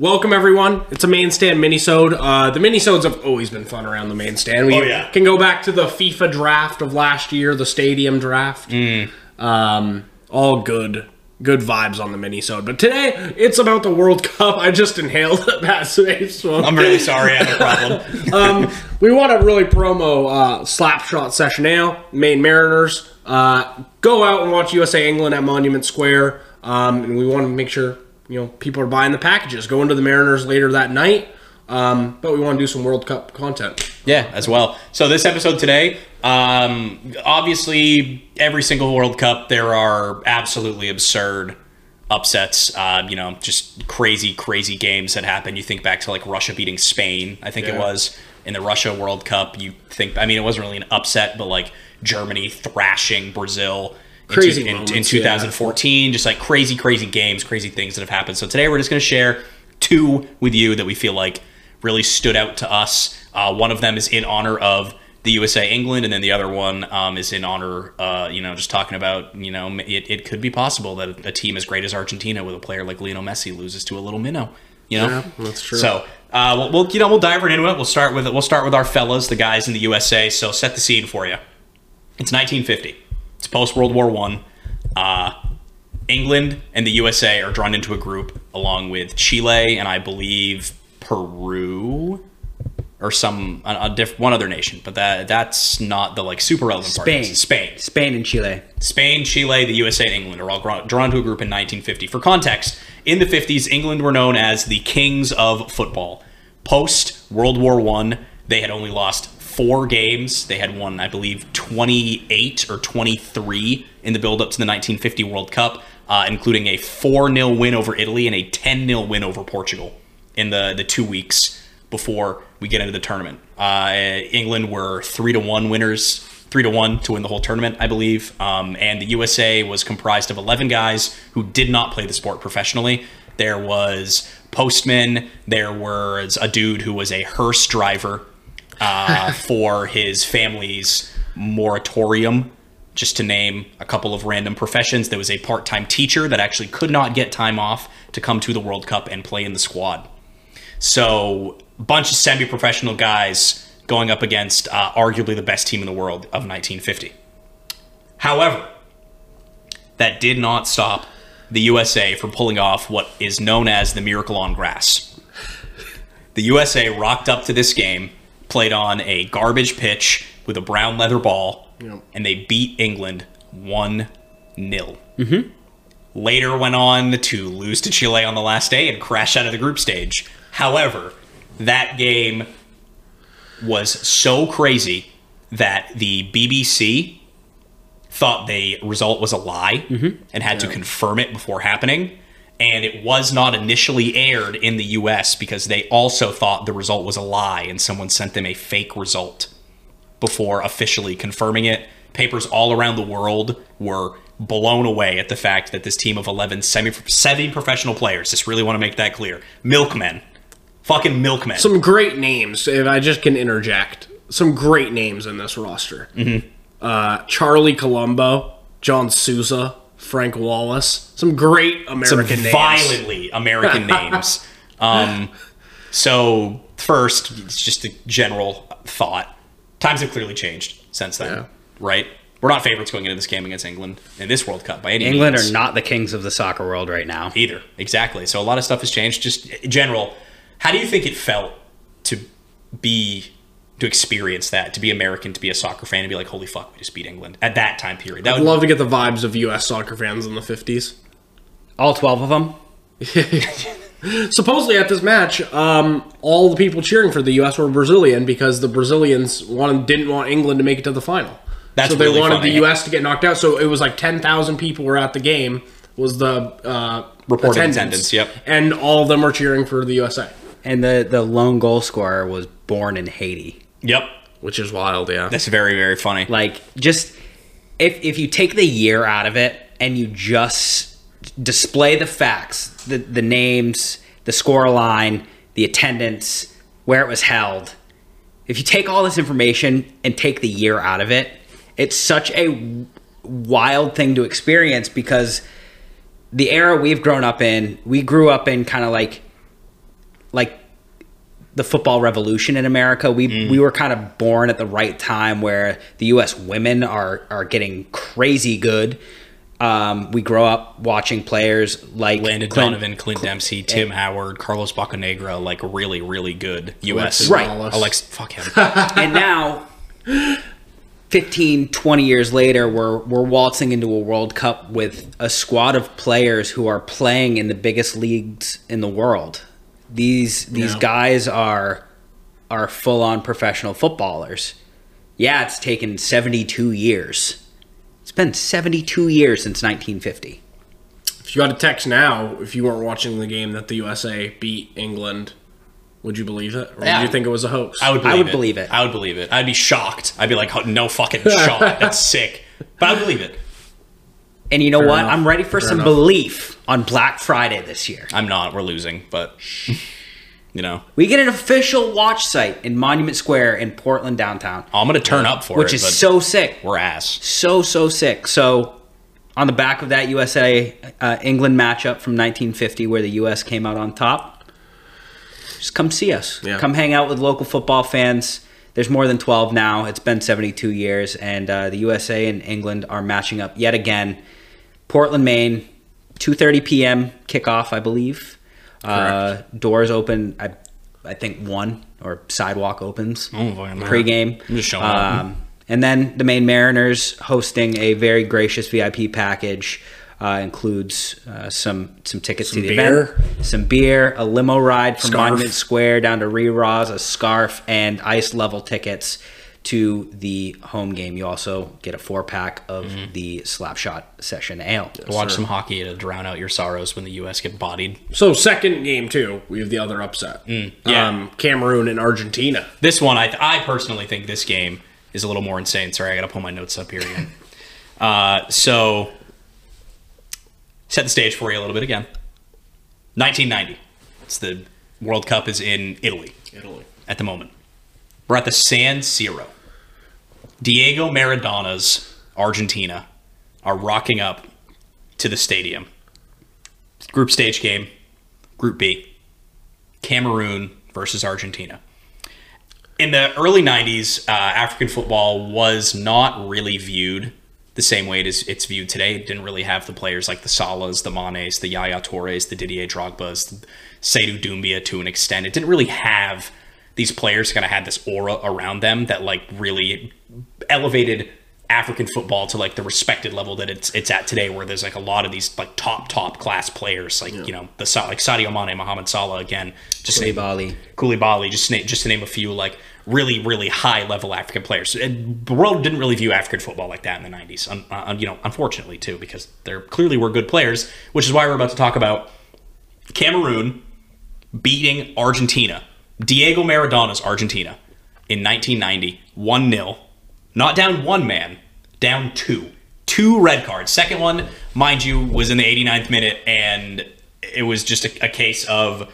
Welcome everyone. It's a Maine Stand minisode. Uh, the minisodes have always been fun around the Maine Stand. We Oh, yeah. can go back to the FIFA draft of last year, the stadium draft. Mm. Um, all good, good vibes on the minisode. But today it's about the World Cup. I just inhaled that vape smoke. I'm really sorry. I have a problem. um, we want to really promo uh, Slapshot Session Ale, Maine Mariners. Uh, go out and watch USA England at Monument Square. Um, and we want to make sure you know people are buying the packages. Go into the Mariners later that night. Um, but we want to do some World Cup content. Yeah, as well. So this episode today, um, obviously, every single World Cup there are absolutely absurd upsets. Uh, you know, just crazy, crazy games that happen. You think back to like Russia beating Spain. I think it was in the Russia World Cup. You think, I mean, it wasn't really an upset, but like Germany thrashing Brazil. In two- Crazy in, in, moments, yeah. 2014, just like crazy, crazy games, crazy things that have happened. So today we're just going to share two with you that we feel like really stood out to us. Uh, one of them is in honor of the USA England, and then the other one um, is in honor, uh, you know, just talking about, you know, it, it could be possible that a team as great as Argentina with a player like Lionel Messi loses to a little minnow. You know, Yeah, that's true. So, uh, we'll, we'll, you know, we'll dive right into it. We'll start with it we'll start with our fellas, the guys in the USA. So, set the scene for you. It's 1950. It's post World War One. Uh, England and the USA are drawn into a group along with Chile and I believe Peru or some a, a diff, one other nation, but that that's not the like super relevant part. Spain. this. Spain. Spain and Chile. Spain, Chile, the USA, and England are all drawn to a group in 1950. For context, in the 50s, England were known as the kings of football. Post World War One, they had only lost four games. They had won, I believe, 28 or 23 in the build-up to the 1950 World Cup, uh, including a 4-0 win over Italy and a 10-0 win over Portugal in the the two weeks before we get into the tournament. Uh, England were three to one winners, three to one to win the whole tournament, I believe. Um, and the USA was comprised of 11 guys who did not play the sport professionally. There was postman. There was a dude who was a hearse driver uh, for his family's moratorium. Just to name a couple of random professions, there was a part-time teacher that actually could not get time off to come to the World Cup and play in the squad. So, a bunch of semi professional guys going up against uh, arguably the best team in the world of 1950. However, that did not stop the USA from pulling off what is known as the miracle on grass. The USA rocked up to this game, played on a garbage pitch with a brown leather ball, Yep. and they beat England 1 0 mm-hmm. later went on to lose to Chile on the last day and crash out of the group stage. However, that game was so crazy that the BBC thought the result was a lie mm-hmm. and had to confirm it before happening. And it was not initially aired in the US because they also thought the result was a lie and someone sent them a fake result before officially confirming it. Papers all around the world were blown away at the fact that this team of 11 semi professional players, just really want to make that clear, milkmen, fucking milkmen. Some great names, if I just can interject. Some great names in this roster. Mm-hmm. Uh, Charlie Colombo, John Souza, Frank Wallace. Some great some American names. violently American names. Um, so first, it's just a general thought. Times have clearly changed since then, Yeah. right? We're not favorites going into this game against England in this World Cup by any England means. are not the kings of the soccer world right now. either. Exactly. So a lot of stuff has changed. Just general, how do you think it felt to be to experience that, to be American, to be a soccer fan, and be like, "Holy fuck, we just beat England" at that time period? That I'd would love to get the vibes of U.S. soccer fans in the 50s. All 12 of them? Supposedly at this match, um, all the people cheering for the U.S. were Brazilian because the Brazilians wanted, didn't want England to make it to the final. That's so they really wanted funny. the U.S. to get knocked out. So it was like 10,000 people were at the game was the uh, Reported attendance, yep. And all of them were cheering for the USA, And the, the lone goal scorer was born in Haiti. Yep, which is wild, yeah. that's very very funny. Like, just if, if you take the year out of it and you just display the facts, the, the names, the score line, the attendance, where it was held, if you take all this information and take the year out of it, it's such a wild thing to experience because the era we've grown up in, we grew up in kind of like like the football revolution in America. We we were kind of born at the right time where the U.S. women are are getting crazy good. Um, we grow up watching players like Landon Clint- Donovan, Clint Dempsey, Tim Howard, Carlos Bocanegra, like really, really good U.S. Right. Alex, fuck him. and now 15 20 years later we're we're waltzing into a world cup with a squad of players who are playing in the biggest leagues in the world these these Yeah. guys are are full on professional footballers yeah it's taken 72 years it's been 72 years since 1950 If you got a text now, if you weren't watching the game that the USA beat England, would you believe it? Or Yeah. would you think it was a hoax? I would believe I would it. believe it. I would believe it. I'd be shocked. I'd be like, no fucking shot. That's sick. But I would believe it. And you know Fair what enough. i'm ready for Fair some enough. belief on black friday this year I'm not. We're losing, but you know, we get an official watch site in monument square in portland downtown I'm gonna turn up for it. which it. is but so sick. we're ass. So so sick. So on the back of that USA uh, England matchup from 1950, where the US came out on top, just come see us. Yeah. Come hang out with local football fans. There's more than 12 now. It's been 72 years, and uh, the USA and England are matching up yet again. Portland, Maine, 2:30 p.m. kickoff, I believe. Uh, doors open. I, I think one or sidewalk opens Oh, man. pregame. I'm just showing up. Um, and then the Maine Mariners hosting a very gracious VIP package. Uh, includes uh, some some tickets to the beer. event, some beer, a limo ride from Scarf. Monument Square down to Re-Raws, a scarf, and ice level tickets to the home game. You also get a four pack of Mm-hmm. the Slapshot Session Ale. Watch sir. some hockey to drown out your sorrows when the U.S. get bodied. so second game too, we have the other upset. yeah. Um, Cameroon and Argentina. This one, I, I personally think this game is a little more insane. Sorry, I got to pull my notes up here again. uh, so, set the stage for you a little bit again. 1990. It's the World Cup is in Italy Italy. at the moment. We're at the San Siro. Diego Maradona's Argentina are rocking up to the stadium. Group stage game, Group B. Cameroon versus Argentina. In the early 90s, uh, African football was not really viewed the same way it is it's viewed today. It didn't really have the players like the Salas, the Manes, the Yaya Torres, the Didier Drogbas, the Seydou Doumbia to an extent. It didn't really have these players kind of had this aura around them that like really elevated African football to like the respected level that it's it's at today, where there's like a lot of these like top top class players, like you know the like Sadio Mane, Mohamed Salah again, just Koulibaly. Koulibaly, just to name, just to name a few like really really high level African players. And the world didn't really view African football like that in the 90s, un, uh, you know, unfortunately too, because there clearly were good players, which is why we're about to talk about Cameroon beating Argentina. Diego Maradona's Argentina in 1990, 1 0. Not down one man, down two. Two red cards. Second one, mind you, was in the 89th minute, and it was just a, a case of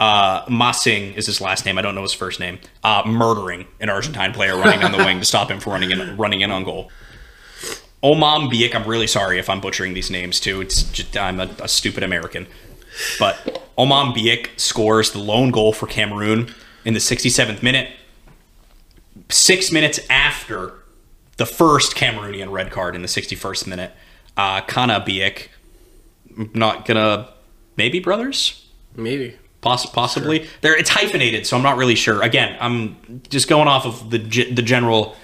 uh, Massing is his last name. I don't know his first name. Uh, murdering an Argentine player running on the wing to stop him from running in, running in on goal. Omam-Biyik, I'm really sorry if I'm butchering these names too. It's just I'm a, a stupid American. But Omam-Biyik scores the lone goal for Cameroon in the 67th minute. Six minutes after the first Cameroonian red card in the 61st minute, uh, Kana-Biyik, not gonna, maybe brothers? Maybe. Poss- possibly. There, it's hyphenated, so I'm not really sure. Again, I'm just going off of the the general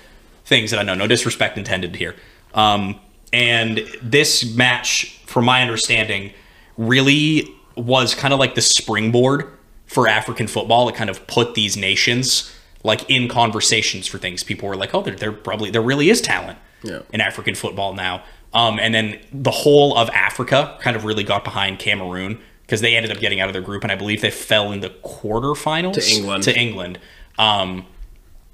things that I know. No disrespect intended here. Um, and this match, from my understanding, really was kind of like the springboard for African football. It kind of put these nations like in conversations for things. People were like, "Oh, there, there probably there really is talent Yeah. in African football now." Um, and then the whole of Africa kind of really got behind Cameroon because they ended up getting out of their group, and I believe they fell in the quarterfinals To England. To England. Um,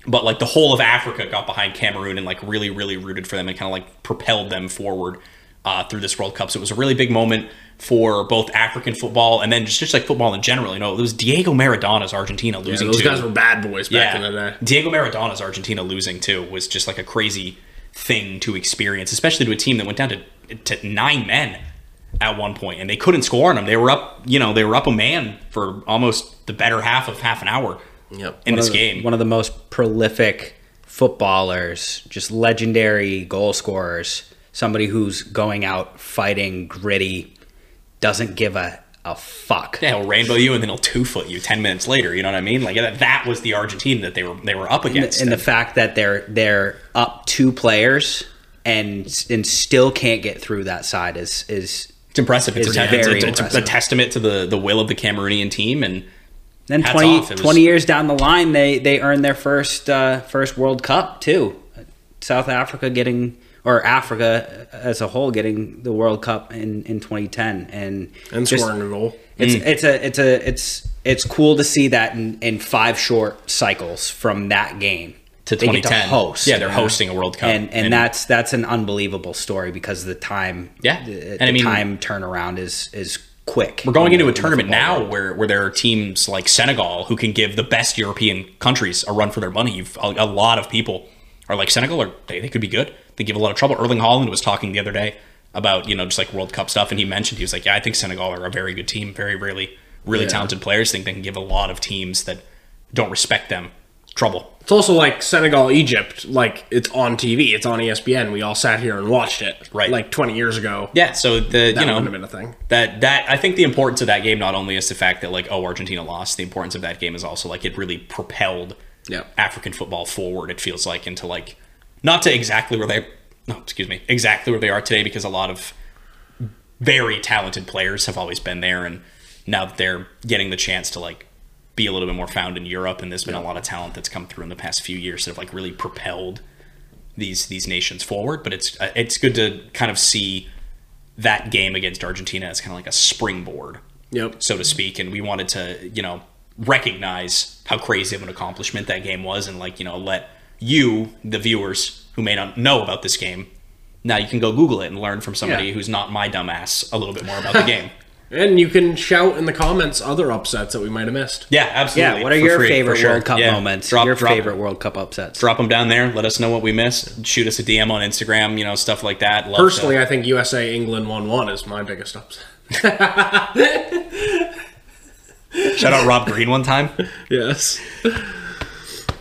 but like the whole of Africa got behind Cameroon and like really, really rooted for them and kind of like propelled them forward uh, through this World Cup. So it was a really big moment for both African football and then just, just like football in general. You know, it was Diego Maradona's Argentina Yeah, losing. those to- guys were bad boys back in the day. Diego Maradona's Argentina losing too was just like a crazy thing to experience, especially to a team that went down to to nine men at one point, and they couldn't score on them. They were up, you know, they were up a man for almost the better half of half an hour Yep. in One this the- game. One of the most prolific footballers, just legendary goal scorers, somebody who's going out fighting gritty, doesn't give a, a fuck. Yeah, he'll rainbow you and then he'll two foot you ten minutes later. You know what I mean? Like that, that was the Argentina that they were they were up And against. the, and the fact that they're they're up two players and and still can't get through that side is is it's impressive. It's, It's a, it's, it's a testament to the the will of the Cameroonian team and then Hats 20, was- 20 years down the line they they earned their first uh, first World Cup too. South Africa getting or Africa as a whole getting the World Cup in, in 2010 and And just- scoring a goal. It's mm. it's a it's a it's it's cool to see that in, in five short cycles from that game to They get 2010 host. Yeah, they're hosting a World Cup, and, and that's that's an unbelievable story because the time Yeah. the, And I mean- time turnaround is is quick. We're going in into a tournament now world. where, where there are teams like Senegal who can give the best European countries a run for their money. You've, a, a lot of people are like Senegal, or they, they could be good. They give a lot of trouble. Erling Haaland was talking the other day about you know just like World Cup stuff, and he mentioned he was like, yeah, I think Senegal are a very good team, very really really Yeah. talented players. Think they can give a lot of teams that don't respect them trouble. It's also like Senegal, Egypt. Like it's on TV. It's on ESPN. We all sat here and watched it. Right. Like 20 years ago. Yeah, so the That you know wouldn't have been a thing. that that I think the importance of that game not only is the fact that like oh Argentina lost, the importance of that game is also like it really propelled. African football forward. It feels like into like not to exactly where they no excuse me exactly where they are today because a lot of very talented players have always been there and now that they're getting the chance to like be a little bit more found in Europe and there's been a lot of talent that's come through in the past few years that have like really propelled these these nations forward. But it's uh, it's good to kind of see that game against Argentina as kind of like a springboard Yep. so to speak. And we wanted to you know recognize how crazy of an accomplishment that game was and like you know let you the viewers who may not know about this game now you can go google it and learn from somebody Yeah. who's not my dumbass a little bit more about the game And you can shout in the comments other upsets that we might have missed. yeah absolutely Yeah, what are for your free, favorite sure. World Cup Yeah. moments? drop, your drop, favorite World Cup upsets? drop them down there let us know what we missed shoot us a dm on instagram you know stuff like that Love Personally, to- I think USA England 1 1 is my biggest upset. shout out rob green one time Yes.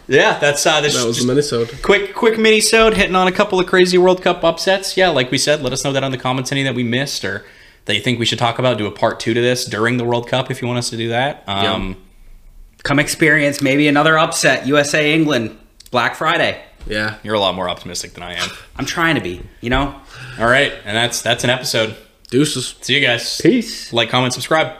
Yeah that's uh this That was just- the Minnesota. quick quick mini sode hitting on a couple of crazy World Cup upsets. Yeah, like we said, let us know that on the comments any that we missed or that you think we should talk about. Do a part two to this during the World Cup if you want us to do that. Um, Come experience maybe another upset. USA England Black Friday. Yeah. You're a lot more optimistic than I am. I'm trying to be. You know. All right, and that's that's an episode. Deuces. See you guys. Peace. Like, comment, subscribe.